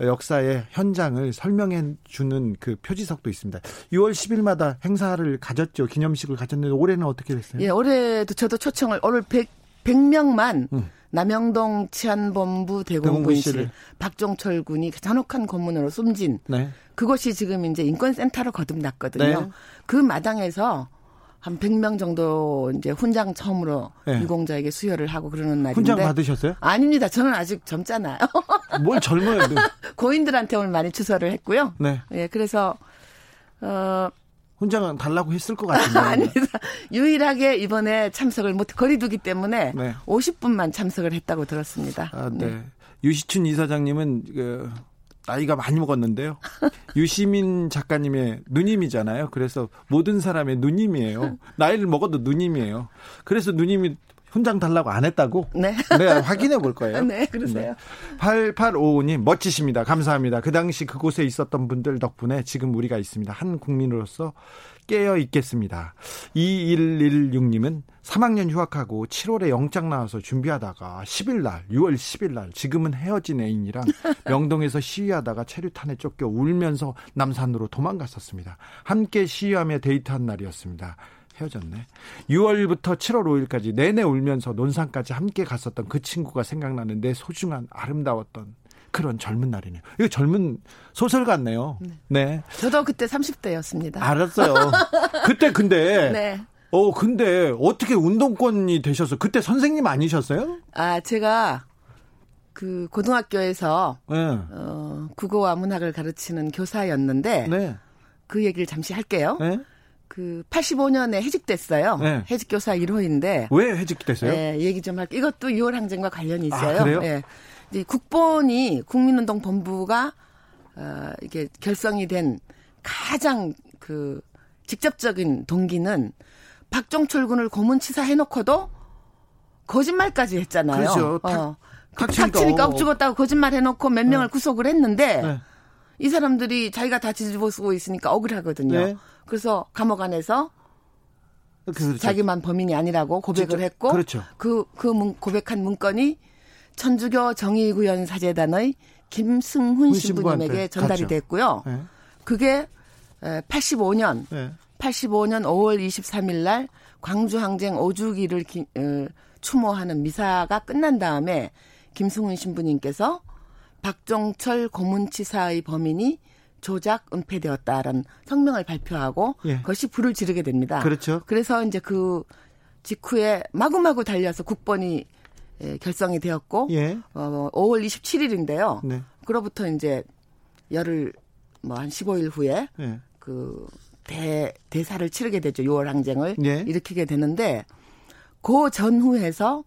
역사의 현장을 설명해 주는 그 표지석도 있습니다. 6월 10일마다 행사를 가졌죠. 기념식을 가졌는데 올해는 어떻게 됐어요? 예, 올해도 저도 초청을 오늘 100, 100명만 음. 남영동 치안본부 대공분실 박종철 군이 잔혹한 검문으로 숨진 네. 그것이 지금 이제 인권센터로 거듭났거든요. 네. 그 마당에서 한 100명 정도 이제 훈장 처음으로 네. 유공자에게 수여를 하고 그러는 날인데 훈장 받으셨어요? 아닙니다. 저는 아직 젊잖아요. [laughs] 뭘 젊어요? [laughs] 고인들한테 오늘 많이 추서를 했고요. 네. 예, 그래서 어 훈장 달라고 했을 것 같은데. [laughs] 아닙니다. 유일하게 이번에 참석을 못 거리두기 때문에 네. 50분만 참석을 했다고 들었습니다. 아, 네. 네. 유시춘 이사장님은 그 나이가 많이 먹었는데요. [laughs] 유시민 작가님의 누님이잖아요. 그래서 모든 사람의 누님이에요. 나이를 먹어도 누님이에요. 그래서 누님이 훈장 달라고 안 했다고? 네. 네, 확인해 볼 거예요. 네, 그러세요. 네. 8855님, 멋지십니다. 감사합니다. 그 당시 그곳에 있었던 분들 덕분에 지금 우리가 있습니다. 한 국민으로서 깨어 있겠습니다. 2116님은 3학년 휴학하고 7월에 영장 나와서 준비하다가 10일 날, 6월 10일 날 지금은 헤어진 애인이랑 [laughs] 명동에서 시위하다가 체류탄에 쫓겨 울면서 남산으로 도망갔었습니다. 함께 시위하며 데이트한 날이었습니다. 헤어졌네. 6월부터 7월 5일까지 내내 울면서 논산까지 함께 갔었던 그 친구가 생각나는데 소중한 아름다웠던 그런 젊은 날이네요. 이거 젊은 소설 같네요. 네. 네. 저도 그때 30대였습니다. 알았어요. 그때 근데 [laughs] 네. 어 근데 어떻게 운동권이 되셔서 그때 선생님 아니셨어요? 아 제가 그 고등학교에서 네. 어, 국어와 문학을 가르치는 교사였는데 네. 그 얘기를 잠시 할게요. 네. 그 85년에 해직됐어요. 네. 해직 교사 1호인데 왜 해직됐어요? 네, 얘기 좀 할게요. 이것도 6월 항쟁과 관련이 아, 있어요. 아, 그래요? 네. 이제 국본이 국민운동 본부가 어, 이게 결성이 된 가장 그 직접적인 동기는 박종철 군을 고문치사 해놓고도 거짓말까지 했잖아요. 그렇죠. 어. 탁치니까 억 죽었다고 거짓말 해놓고 몇 명을 네. 구속을 했는데 네. 이 사람들이 자기가 다 뒤집어 쓰고 있으니까 억울하거든요. 네. 그래서 감옥 안에서 그렇죠. 자기만 범인이 아니라고 고백을 진짜? 했고 그렇죠. 그, 그 고백한 문건이 천주교 정의구현 사재단의 김승훈 신부님에게 전달이 갔죠. 됐고요. 네. 그게 85년 네. 85년 5월 23일 날 광주 항쟁 5주기를 기, 어, 추모하는 미사가 끝난 다음에 김승훈 신부님께서 박정철 고문치사의 범인이 조작 은폐되었다라는 성명을 발표하고 예. 그것이 불을 지르게 됩니다. 그렇죠. 그래서 이제 그 직후에 마구마구 달려서 국번이 예, 결성이 되었고 예. 어, 5월 27일인데요. 네. 그로부터 이제 열흘 뭐 한 15일 후에 예. 그 대, 대사를 치르게 되죠. 6월 항쟁을 예. 일으키게 되는데 그 전후에서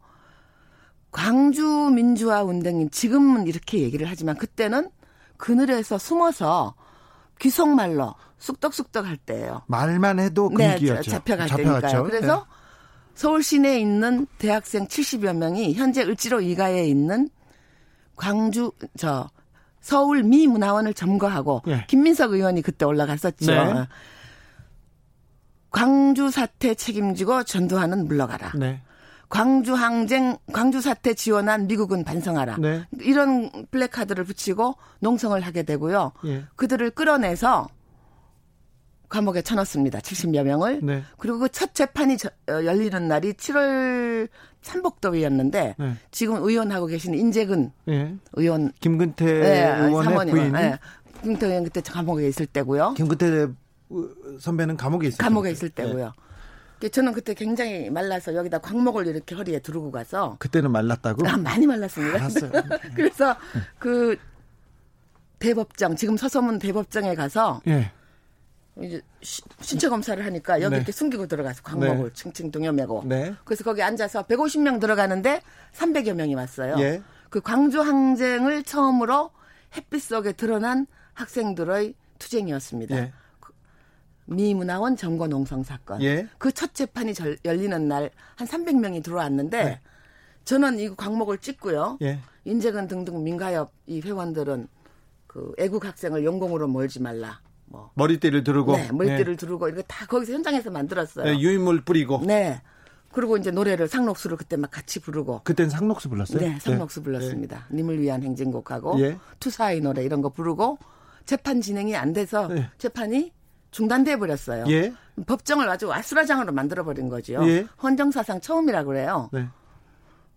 광주 민주화 운동인 지금은 이렇게 얘기를 하지만 그때는 그늘에서 숨어서 귀속말로 쑥덕쑥덕 할 때예요. 말만 해도 금기였죠. 네, 잡혀갈 잡혀갔죠. 때니까요. 그래서 네. 서울 시내에 있는 대학생 70여 명이 현재 을지로 이가에 있는 광주 저 서울 미 문화원을 점거하고 네. 김민석 의원이 그때 올라갔었죠. 네. 광주 사태 책임지고 전두환은 물러가라. 네. 광주 항쟁, 광주 사태 지원한 미국은 반성하라. 네. 이런 플래카드를 붙이고 농성을 하게 되고요. 예. 그들을 끌어내서 감옥에 쳐넣습니다. 70여 명을. 네. 그리고 그 첫 재판이 저, 어, 열리는 날이 7월 삼복도위였는데 네. 지금 의원하고 계신 인재근 예. 의원 김근태 네, 의원의 부인 네. 김근태 의원 그때 감옥에 있을 때고요. 김근태 선배는 감옥에 있을 감옥에 있을 때고요. 네. 저는 그때 굉장히 말라서 여기다 광목을 이렇게 허리에 두르고 가서 그때는 말랐다고? 아, 많이 말랐습니다. 알았어요. [laughs] 그래서 그 대법정 지금 서서문 대법정에 가서 예. 이제 시, 신체 검사를 하니까 여기 네. 이렇게 숨기고 들어가서 광목을 네. 층층 동여매고. 네. 그래서 거기 앉아서 150명 들어가는데 300여 명이 왔어요. 예. 그 광주 항쟁을 처음으로 햇빛 속에 드러난 학생들의 투쟁이었습니다. 예. 미문화원 점거 농성 사건. 예. 그 첫 재판이 절- 열리는 날 한 300명이 들어왔는데 네. 저는 이 광목을 찍고요. 예. 인재근 등등 민가협 이 회원들은 그 애국 학생을 영공으로 몰지 말라. 뭐 머리띠를 두르고 네, 머리띠를 두르고 이거 다 거기서 현장에서 만들었어요. 예. 예, 유인물 뿌리고 네. 그리고 이제 노래를 상록수를 그때 막 같이 부르고 그땐 상록수 불렀어요? 네, 상록수 불렀습니다. 님을 위한 행진곡하고 예. 투사의 노래 이런 거 부르고 재판 진행이 안 돼서 예. 재판이 중단돼 버렸어요. 예. 법정을 아주 아수라장으로 만들어 버린 거죠. 예. 헌정사상 처음이라 그래요. 네.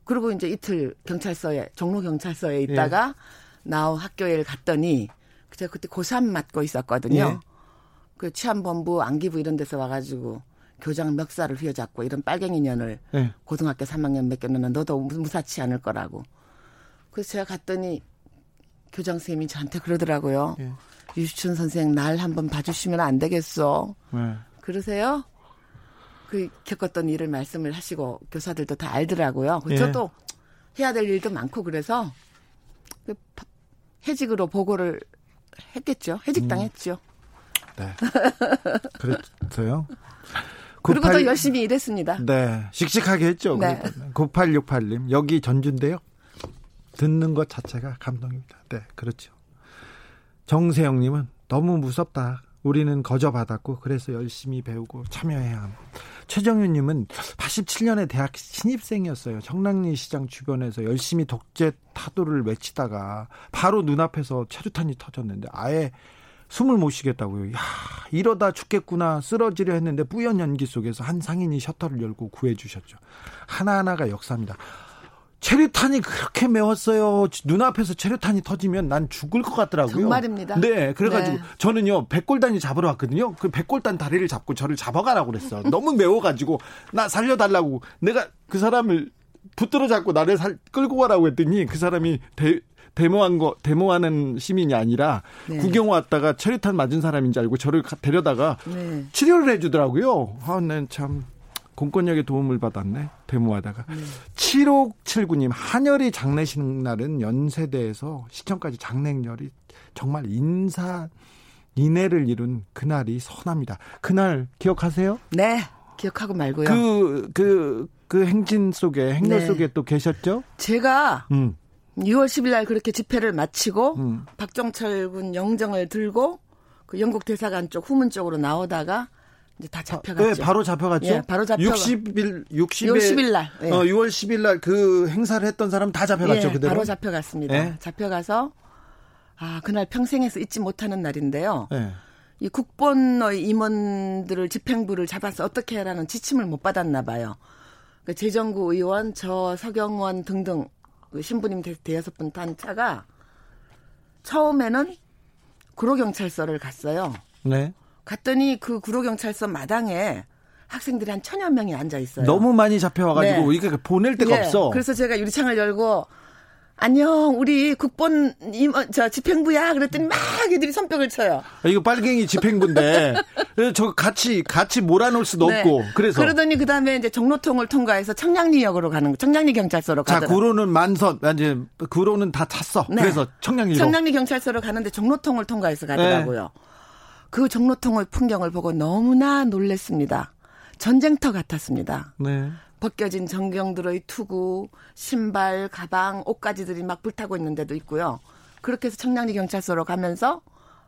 그리고 이제 이틀 경찰서에 종로 경찰서에 예. 있다가 나우 학교에 갔더니 제가 그때 고3 맡고 있었거든요. 예. 그 치안본부 안기부 이런 데서 와가지고 교장 멱살을 휘어잡고 이런 빨갱이 년을 예. 고등학교 3학년 맡겼는 너도 무- 무사치 않을 거라고. 그래서 제가 갔더니 교장 선생님이 저한테 그러더라고요. 예. 유시춘 선생 날 한번 봐주시면 안 되겠어. 네. 그러세요? 그 겪었던 일을 말씀을 하시고 교사들도 다 알더라고요. 그 예. 저도 해야 될 일도 많고 그래서 그 파- 해직으로 보고를 했겠죠. 해직당했죠. 네. [laughs] 그랬어요. 그리고 98더 열심히 일했습니다. 네. 씩씩하게 했죠. 네. 9868님. 여기 전주인데요. 듣는 것 자체가 감동입니다. 네. 그렇죠. 정세영님은 너무 무섭다. 우리는 거저받았고 그래서 열심히 배우고 참여해야 함. 최정윤님은 87년에 대학 신입생이었어요. 청량리 시장 주변에서 열심히 독재 타도를 외치다가 바로 눈앞에서 체류탄이 터졌는데 아예 숨을 못 쉬겠다고요. 야 이러다 죽겠구나 쓰러지려 했는데 뿌연 연기 속에서 한 상인이 셔터를 열고 구해주셨죠. 하나하나가 역사입니다. 체류탄이 그렇게 매웠어요. 눈앞에서 체류탄이 터지면 난 죽을 것 같더라고요. 정말입니다. 네, 그래가지고 네. 저는요 백골단이 잡으러 왔거든요. 그 백골단 다리를 잡고 저를 잡아가라고 그랬어. [laughs] 너무 매워가지고 나 살려달라고 내가 그 사람을 붙들어 잡고 나를 살, 끌고 가라고 했더니 그 사람이 대, 데모한 거 데모하는 시민이 아니라 네. 구경 왔다가 체류탄 맞은 사람인 줄 알고 저를 가- 데려다가 네. 치료를 해주더라고요. 아, 난참 공권력의 도움을 받았네. 데모하다가. 7579님, 한열이 장례식 날은 연세대에서 시청까지 장례열이 정말 인사, 인해를 이룬 그날이 선합니다. 그날 기억하세요? 네. 기억하고 말고요. 그, 그, 그 행진 속에, 행렬 네. 속에 또 계셨죠? 제가 음, 6월 10일 날 그렇게 집회를 마치고 음. 박정철 군 영정을 들고 그 영국 대사관 쪽 후문 쪽으로 나오다가 이제 다 잡혀갔죠. 네, 바로 잡혀갔죠? 예, 바로 잡혀가- 60일, 60일. 60일 날, 예. 어, 6월 10일 날 그 행사를 했던 사람 다 잡혀갔죠, 예, 그대로? 바로 잡혀갔습니다. 예. 잡혀가서 아 그날 평생에서 잊지 못하는 날인데요. 네. 이 국본의 임원들을 집행부를 잡아서 어떻게 해라는 지침을 못 받았나 봐요. 그 재정구 의원, 저 서경원 등등 그 신부님 대- 대여섯 분 탄 차가 처음에는 구로경찰서를 갔어요. 네. 갔더니 그 구로경찰서 마당에 학생들이 한 천여 명이 앉아 있어요. 너무 많이 잡혀와가지고 네. 이게 보낼 데가 예, 없어. 그래서 제가 유리창을 열고 안녕 우리 국본 임원 저 집행부야 그랬더니 막 애들이 손뼉을 쳐요. 아, 이거 빨갱이 집행부인데 [laughs] 저 같이 같이 몰아놓을 수도 네. 없고 그래서 그러더니 그 다음에 이제 종로통을 통과해서 청량리역으로 가는 거, 청량리 경찰서로 자 가더라고요. 구로는 만선 아, 이제 구로는 다 찼어. 네. 그래서 청량리로 청량리 경찰서로 가는데 종로통을 통과해서 가더라고요. 네. 그 종로통의 풍경을 보고 너무나 놀랬습니다. 전쟁터 같았습니다. 네. 벗겨진 전경들의 투구, 신발, 가방, 옷가지들이 막 불타고 있는 데도 있고요. 그렇게 해서 청량리 경찰서로 가면서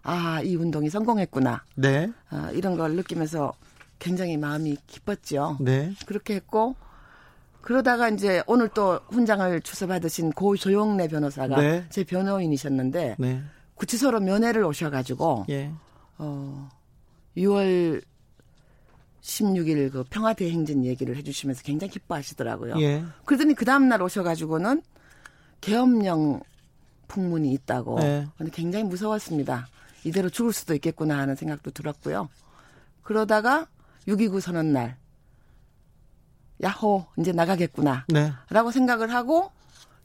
아, 이 운동이 성공했구나. 네. 아, 이런 걸 느끼면서 굉장히 마음이 기뻤죠. 네. 그렇게 했고 그러다가 이제 오늘 또 훈장을 주서받으신 고 조용래 변호사가 네. 제 변호인이셨는데 네. 구치소로 면회를 오셔가지고 예. 어 6월 16일 그 평화대 행진 얘기를 해주시면서 굉장히 기뻐하시더라고요. 예. 그러더니 그 다음날 오셔가지고는 계엄령 풍문이 있다고. 네. 근데 굉장히 무서웠습니다. 이대로 죽을 수도 있겠구나 하는 생각도 들었고요. 그러다가 6.29 선언날, 야호, 이제 나가겠구나. 네. 라고 생각을 하고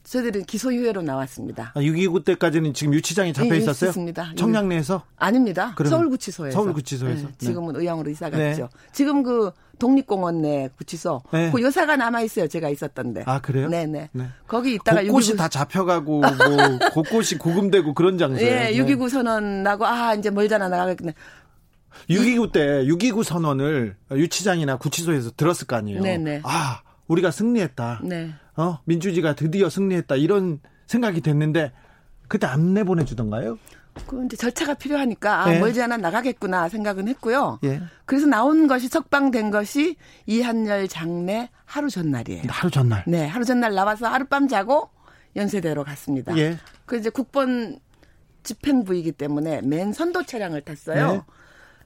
저희들은 기소유예로 나왔습니다. 아, 6.29 때까지는 지금 유치장에 잡혀 예, 있었어요? 있었습니다. 청량리에서? 아닙니다. 서울구치소에서. 서울구치소에서. 네, 지금은 의왕으로 이사 갔죠. 네. 지금 그 독립공원 내 구치소. 네. 그 여사가 남아 있어요. 제가 있었던데. 아, 그래요? 네네. 네. 거기 있다가 곳곳이 6.29 다 잡혀가고 뭐 [laughs] 곳곳이 구금되고 그런 장소예요. 예, 6.29 선언 나고 아 이제 멀잖아 나가겠네. 6.29 때 6.29 선언을 유치장이나 구치소에서 들었을 거 아니에요. 네네. 아, 우리가 승리했다. 네. 어, 민주주의가 드디어 승리했다. 이런 생각이 됐는데 그때 안 내보내주던가요? 그 이제 절차가 필요하니까 아, 네. 멀지 않아 나가겠구나 생각은 했고요. 예. 그래서 나온 것이 석방된 것이 이한열 장례 하루 전날이에요. 하루 전날. 네, 하루 전날 나와서 하룻밤 자고 연세대로 갔습니다. 예. 그 이제 국번 집행부이기 때문에 맨 선도 차량을 탔어요. 네.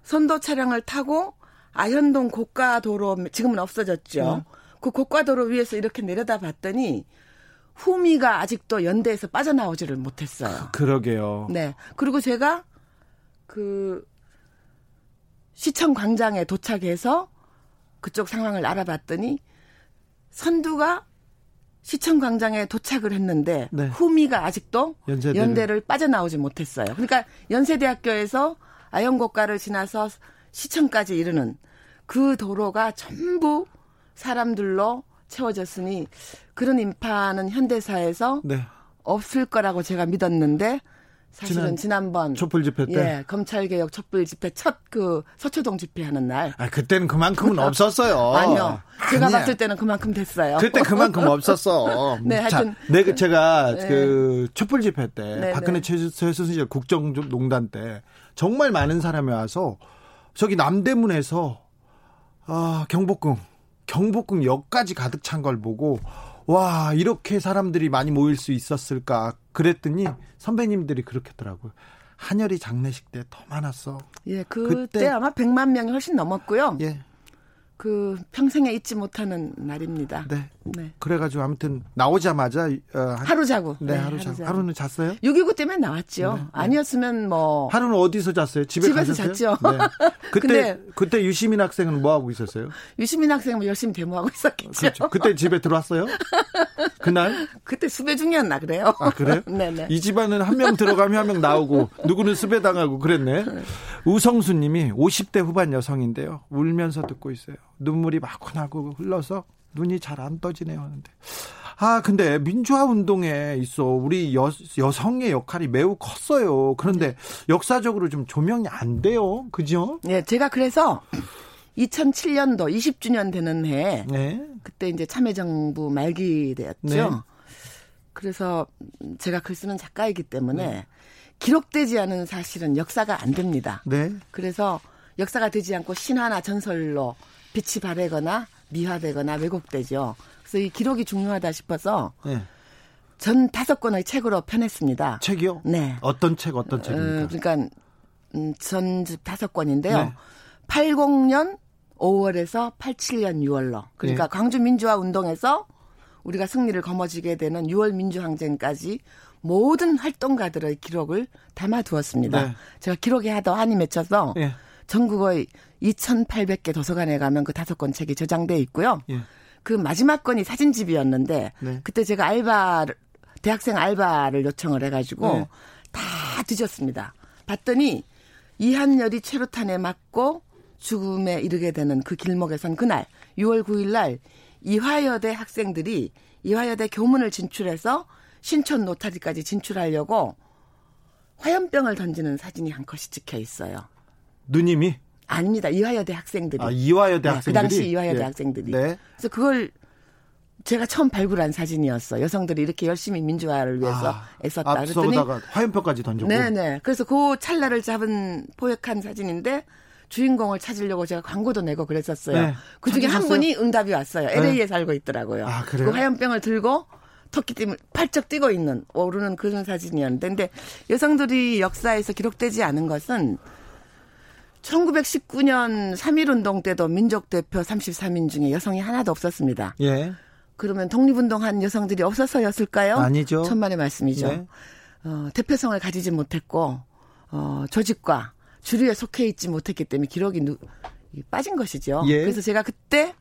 선도 차량을 타고 아현동 고가도로 지금은 없어졌죠. 네. 그 고가도로 위에서 이렇게 내려다 봤더니 후미가 아직도 연대에서 빠져나오지를 못했어요. 그 러게요. 네. 그리고 제가 그 시청 광장에 도착해서 그쪽 상황을 알아봤더니 선두가 시청 광장에 도착을 했는데 네. 후미가 아직도 연세대를. 연대를 빠져나오지 못했어요. 그러니까 연세대학교에서 아영고가를 지나서 시청까지 이르는 그 도로가 전부 사람들로 채워졌으니 그런 인파는 현대사에서 네. 없을 거라고 제가 믿었는데 사실은 지난 번 촛불 집회 때? 예, 검찰 개혁 촛불 집회 첫 그 서초동 집회하는 날 아, 그때는 그만큼은 없었어요. [laughs] 아니요. 제가 아니야. 봤을 때는 그만큼 됐어요. 그때 그만큼 없었어. [laughs] 네, 하여튼- 자, 내 제가 네. 그 촛불 집회 때 네, 박근혜 네. 최순실 국정농단 때 정말 많은 사람이 와서 저기 남대문에서 아 경복궁 경복궁 역까지 가득 찬 걸 보고 와 이렇게 사람들이 많이 모일 수 있었을까 그랬더니 선배님들이 그렇게 하더라고요. 한열이 장례식 때 더 많았어. 예, 그때, 그때- 아마 100만 명이 훨씬 넘었고요. 예, 그 평생에 잊지 못하는 날입니다. 네. 네. 그래가지고 아무튼 나오자마자 어, 한- 하루 자고. 네, 하루 자 자고. 하루는 잤어요? 6.29 때문에 나왔죠. 네, 네. 아니었으면 뭐 하루는 어디서 잤어요? 집에 집에서 가셨어요? 잤죠. 네. [laughs] 그때 그때 유시민 학생은 뭐 하고 있었어요? 유시민 학생은 뭐 열심히 데모하고 있었겠죠. 그렇죠. 그때 집에 들어왔어요? [laughs] 그날? [laughs] 그때 수배 중이었나 그래요. 아 그래요? [laughs] 네네. 이 집안은 한 명 들어가면 한 명 나오고 누구는 수배 당하고 그랬네. 우성수 님이 50대 후반 여성인데요. 울면서 듣고 있어요. 눈물이 마구 나고 흘러서 눈이 잘 안 떠지네요 하는데. 아 근데 민주화 운동에 있어 우리 여, 여성의 역할이 매우 컸어요. 그런데 역사적으로 좀 조명이 안 돼요. 그죠? 네, 제가 그래서 2007년도 20주년 되는 해에 네. 그때 이제 참여정부 말기 되었죠. 네. 그래서 제가 글 쓰는 작가이기 때문에 기록되지 않은 사실은 역사가 안 됩니다. 네. 그래서 역사가 되지 않고 신화나 전설로 빛이 바래거나 미화되거나 왜곡되죠. 그래서 이 기록이 중요하다 싶어서 네. 전 다섯 권의 책으로 편했습니다. 책이요? 네. 어떤 책 어떤 책입니까? 어, 그러니까 음, 전집 다섯 권인데요. 네. 80년 5월에서 87년 6월로. 그러니까 네. 광주 민주화 운동에서 우리가 승리를 거머쥐게 되는 6월 민주항쟁까지 모든 활동가들의 기록을 담아두었습니다. 네. 제가 기록에 하도 한이 맺혀서 예. 전국의 2,800개 도서관에 가면 그 다섯 권 책이 저장돼 있고요. 예. 그 마지막 건이 사진집이었는데 네. 그때 제가 알바를 대학생 알바를 요청을 해가지고 네. 다 뒤졌습니다. 봤더니 이한열이 최루탄에 맞고 죽음에 이르게 되는 그 길목에 선 그날 6월 9일 날 이화여대 학생들이 이화여대 교문을 진출해서 신촌 노타리까지 진출하려고 화염병을 던지는 사진이 한 컷이 찍혀 있어요. 누님이 아닙니다. 이화여대 학생들이. 아, 이화여대 네, 학생들이 그 당시 이화여대 예. 학생들이. 네. 그래서 그걸 제가 처음 발굴한 사진이었어. 여성들이 이렇게 열심히 민주화를 위해서 아, 애썼다. 앞서다가 화염표까지 던지고. 네네. 그래서 그 찰나를 잡은 포획한 사진인데 주인공을 찾으려고 제가 광고도 내고 그랬었어요. 네. 그 중에 한? 분이 응답이 왔어요. LA에 살고 있더라고요. 아, 그래요? 그 화염병을 들고 토끼띠을 팔쩍 뛰고 있는 오르는 그런 사진이었는데 근데 여성들이 역사에서 기록되지 않은 것은 1919년 3.1운동 때도 민족대표 33인 중에 여성이 하나도 없었습니다. 예. 그러면 독립운동한 여성들이 없어서였을까요? 아니죠. 천만의 말씀이죠. 네. 어, 대표성을 가지지 못했고 어, 조직과 주류에 속해 있지 못했기 때문에 기록이 누, 빠진 것이죠. 예. 그래서 제가 그때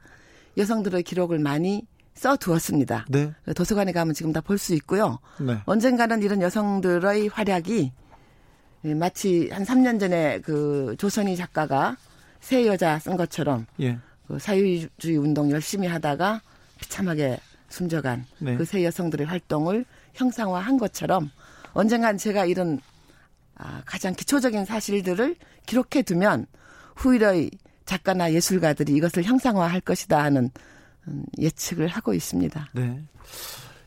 여성들의 기록을 많이 써 두었습니다. 네. 도서관에 가면 지금 다 볼 수 있고요. 네. 언젠가는 이런 여성들의 활약이 예, 마치 한 3년 전에 그 조선희 작가가 새 여자 쓴 것처럼 예. 그 사회주의 운동 열심히 하다가 비참하게 숨져간 네. 그새 여성들의 활동을 형상화한 것처럼 언젠간 제가 이런 아, 가장 기초적인 사실들을 기록해 두면 후일의 작가나 예술가들이 이것을 형상화할 것이다 하는 음, 예측을 하고 있습니다. 네.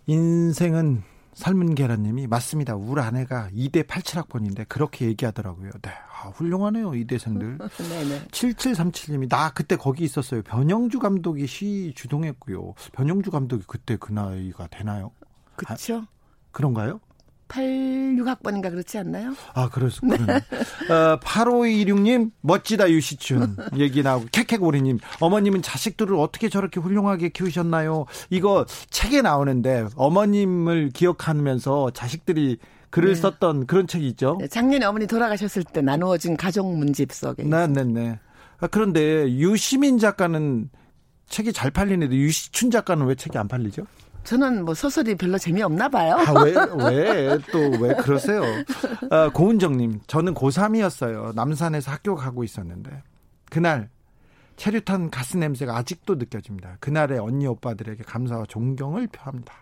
인생은 삶은 계란님이 맞습니다. 우리 아내가 2대 87학번인데 그렇게 얘기하더라고요. 네. 아, 훌륭하네요. 이대생들. 네네. 7737님이 나 그때 거기 있었어요. 변영주 감독이 시 주동했고요. 변영주 감독이 그때 그 나이가 되나요? 그렇죠. 그런가요? 86학번인가 그렇지 않나요? 아, 그렇습니다. 어, 8526님, 멋지다, 유시춘. 얘기 나오고, 캐캐고리님, 어머님은 자식들을 어떻게 저렇게 훌륭하게 키우셨나요? 이거 책에 나오는데, 어머님을 기억하면서 자식들이 글을 네. 썼던 그런 책이 있죠? 네, 작년에 어머니 돌아가셨을 때 나누어진 가족 문집 속에. 네, 네, 네. 아, 그런데 유시민 작가는 책이 잘 팔리는데 유시춘 작가는 왜 책이 안 팔리죠? 저는 뭐 소설이 별로 재미없나 봐요. 아, 왜, [laughs] 왜, 또 왜 그러세요? 아, 고은정님, 저는 고3이었어요. 남산에서 학교 가고 있었는데, 그날, 체류탄 가스 냄새가 아직도 느껴집니다. 그날의 언니 오빠들에게 감사와 존경을 표합니다.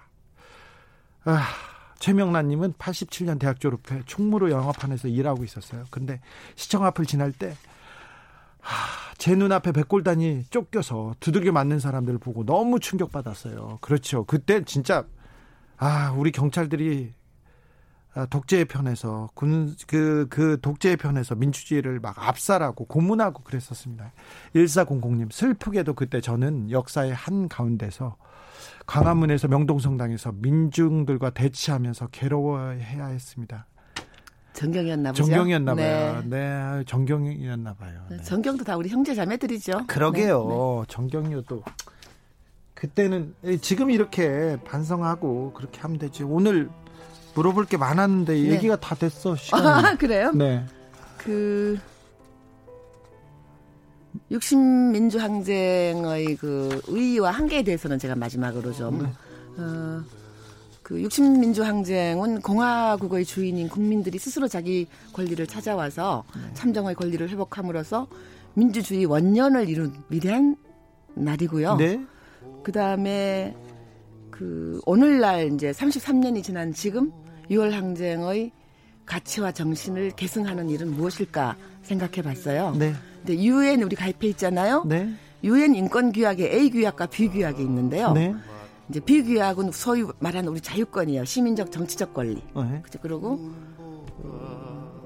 아, 최명란님은 87년 대학 졸업해 충무로 영화판에서 일하고 있었어요. 근데 시청 앞을 지날 때, 제 눈앞에 백골단이 쫓겨서 두들겨 맞는 사람들을 보고 너무 충격받았어요. 그렇죠. 그때 진짜 아 우리 경찰들이 아, 독재의 편에서 군 그 그 독재의 편에서 민주주의를 막 압살하고 고문하고 그랬었습니다. 1400님 슬프게도 그때 저는 역사의 한 가운데서 광화문에서 명동성당에서 민중들과 대치하면서 괴로워해야 했습니다. 정경이었나 보죠. 정경이었나 네. 봐요. 네, 정경이었나 봐요. 네. 정경도 다 우리 형제 자매들이죠. 그러게요. 정경유도 그때는 예, 지금 이렇게 반성하고 그렇게 하면 되지. 오늘 물어볼 게 많았는데 네. 얘기가 다 됐어. 네. 시간이. 아, [laughs] 그래요? 네. 그 육신민주항쟁의 그 의의와 한계에 대해서는 제가 마지막으로 좀 네. 어, 그 육신민주항쟁은 공화국의 주인인 국민들이 스스로 자기 권리를 찾아와서 네. 참정의 권리를 회복함으로써 민주주의 원년을 이룬 미래한 날이고요. 네. 그 다음에 그 오늘날 이제 33년이 지난 지금 6월 항쟁의 가치와 정신을 계승하는 일은 무엇일까 생각해 봤어요. 네. 근데 유엔 우리 가입해 있잖아요. 네. 유엔 인권 규약에 A 규약과 B 규약이 있는데요. 네. 이제 B 규약은 소위 말하는 우리 자유권이에요. 시민적 정치적 권리. 네. 그죠? 그리고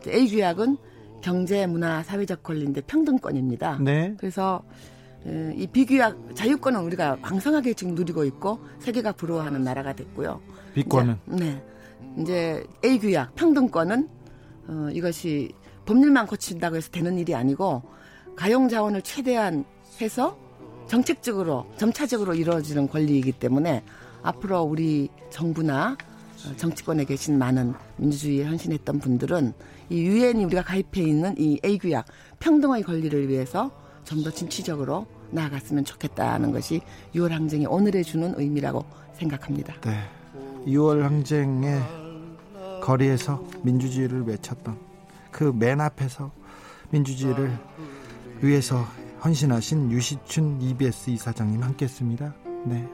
A 규약은 경제, 문화, 사회적 권리인데 평등권입니다. 네. 그래서 에, 이 비규약 자유권은 우리가 왕성하게 지금 누리고 있고 세계가 부러워하는 나라가 됐고요. 비권은 이제, 네. 이제 A 규약 평등권은 어, 이것이 법률만 고친다고 해서 되는 일이 아니고 가용 자원을 최대한 해서 정책적으로 점차적으로 이루어지는 권리이기 때문에 앞으로 우리 정부나 어, 정치권에 계신 많은 민주주의에 헌신했던 분들은 이 유엔이 우리가 가입해 있는 이 A 규약 평등의 권리를 위해서 좀 더 진취적으로 나아갔으면 좋겠다는 것이 6월 항쟁이 오늘에 주는 의미라고 생각합니다. 네. 6월 항쟁의 거리에서 민주주의를 외쳤던 그 맨 앞에서 민주주의를 위해서 헌신하신 유시춘 EBS 이사장님 함께했습니다. 네.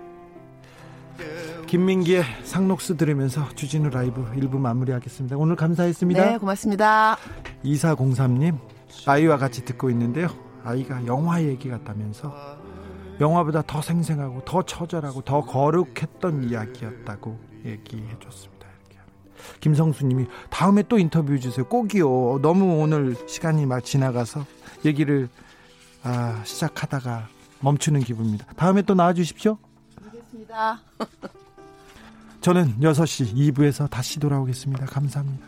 김민기의 상록수 들으면서 주진우 라이브 1부 마무리하겠습니다. 오늘 감사했습니다. 네, 고맙습니다. 2403님 아이와 같이 듣고 있는데요. 아이가 영화 얘기 같다면서 영화보다 더 생생하고 더 처절하고 더 거룩했던 이야기였다고 얘기해 줬습니다. 이렇게 합니다. 김성수 님이 다음에 또 인터뷰 주세요. 꼭이요. 너무 오늘 시간이 막 지나가서 얘기를 아, 시작하다가 멈추는 기분입니다. 다음에 또 나와 주십시오. 알겠습니다. 저는 6시 2부에서 다시 돌아오겠습니다. 감사합니다.